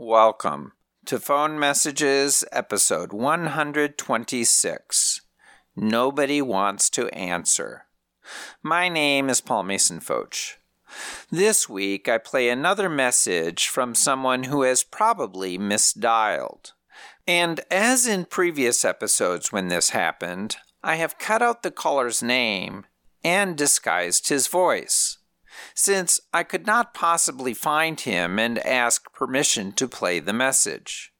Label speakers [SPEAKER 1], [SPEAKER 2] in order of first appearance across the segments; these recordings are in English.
[SPEAKER 1] Welcome to Phone Messages, episode 126. Nobody Wants to Answer. My name is Paul Mason Fotsch. This week, I play another message from someone who has probably misdialed. And as in previous episodes when this happened, I have cut out the caller's name and disguised his voice since I could not possibly find him and ask permission to play the message.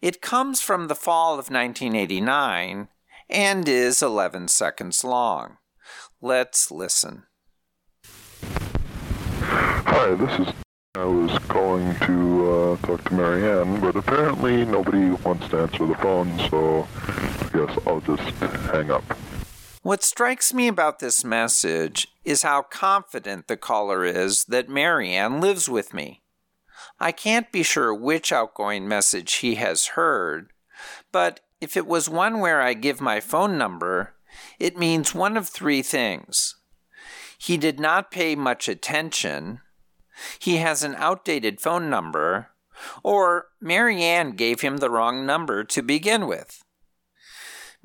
[SPEAKER 1] It comes from the fall of 1989 and is 11 seconds long. Let's listen.
[SPEAKER 2] Hi, this is. I was calling to uh, talk to Marianne, but apparently nobody wants to answer the phone, so I guess I'll just hang up.
[SPEAKER 1] What strikes me about this message is how confident the caller is that Marianne lives with me. I can't be sure which outgoing message he has heard, but if it was one where I give my phone number, it means one of three things. He did not pay much attention, he has an outdated phone number, or Marianne gave him the wrong number to begin with.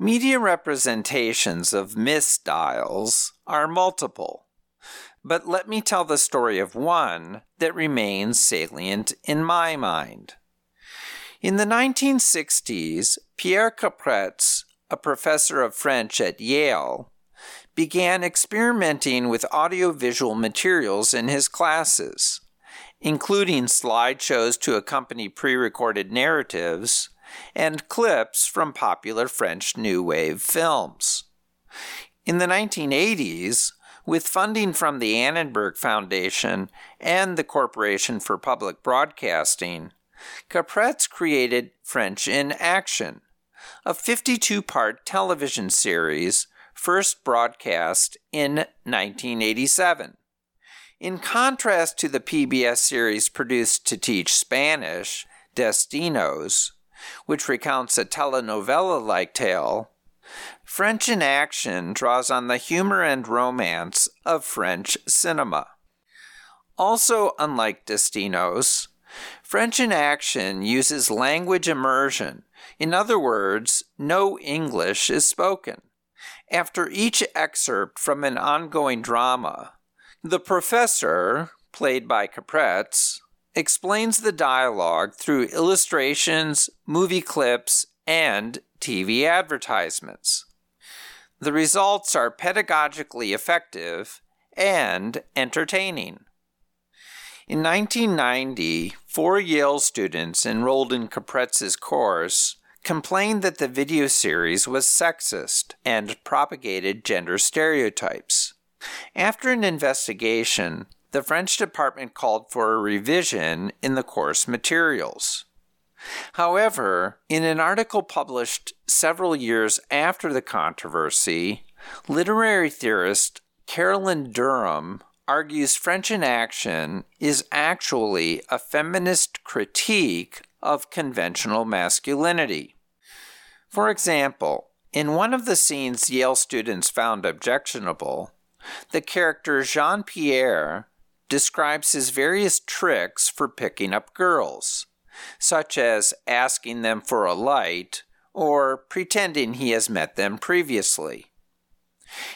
[SPEAKER 1] Media representations of misdials are multiple, but let me tell the story of one that remains salient in my mind. In the 1960s, Pierre Capretz, a professor of French at Yale, began experimenting with audiovisual materials in his classes, including slideshows to accompany pre recorded narratives and clips from popular French New Wave films. In the 1980s, with funding from the Annenberg Foundation and the Corporation for Public Broadcasting, Capretz created French in Action, a 52 part television series first broadcast in 1987. In contrast to the PBS series produced to teach Spanish, Destinos, which recounts a telenovela like tale, French in Action draws on the humor and romance of French cinema. Also, unlike Destinos, French in Action uses language immersion. In other words, no English is spoken. After each excerpt from an ongoing drama, the professor, played by Capretz, explains the dialogue through illustrations, movie clips, and TV advertisements. The results are pedagogically effective and entertaining. In 1990, four Yale students enrolled in Capretz's course complained that the video series was sexist and propagated gender stereotypes. After an investigation, the French department called for a revision in the course materials. However, in an article published several years after the controversy, literary theorist Carolyn Durham argues French in Action is actually a feminist critique of conventional masculinity. For example, in one of the scenes Yale students found objectionable, the character Jean Pierre describes his various tricks for picking up girls, such as asking them for a light or pretending he has met them previously.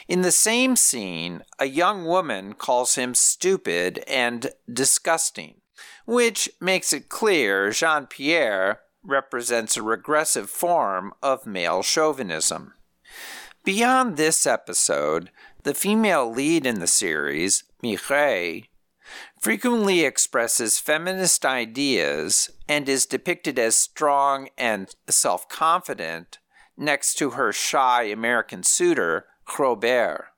[SPEAKER 1] In the same scene, a young woman calls him stupid and disgusting, which makes it clear Jean Pierre represents a regressive form of male chauvinism. Beyond this episode, the female lead in the series, Mireille, frequently expresses feminist ideas and is depicted as strong and self confident next to her shy American suitor, Robert.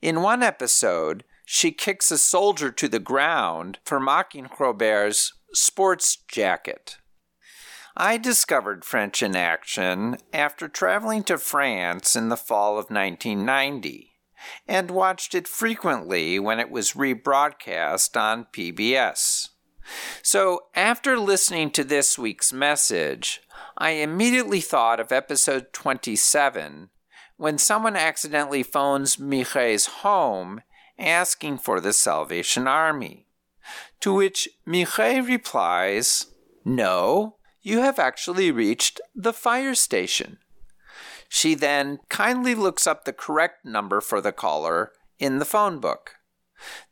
[SPEAKER 1] In one episode, she kicks a soldier to the ground for mocking Robert's sports jacket. I discovered French in action after traveling to France in the fall of 1990 and watched it frequently when it was rebroadcast on PBS. So, after listening to this week's message, I immediately thought of episode 27 when someone accidentally phones Mireille's home asking for the Salvation Army. To which Mireille replies, No, you have actually reached the fire station. She then kindly looks up the correct number for the caller in the phone book.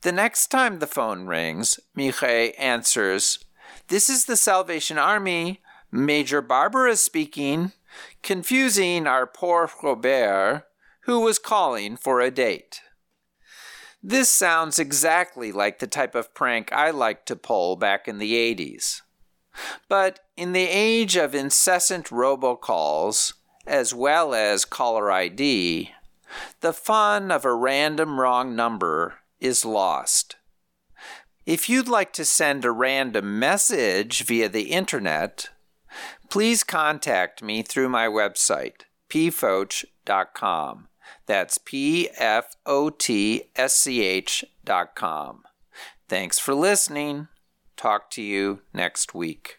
[SPEAKER 1] The next time the phone rings, Mireille answers, This is the Salvation Army. Major Barbara speaking, confusing our poor Robert, who was calling for a date. This sounds exactly like the type of prank I liked to pull back in the 80s. But in the age of incessant robocalls, as well as caller ID, the fun of a random wrong number is lost. If you'd like to send a random message via the internet, please contact me through my website, pfotsch.com. That's P F O T S C H dot com. Thanks for listening. Talk to you next week.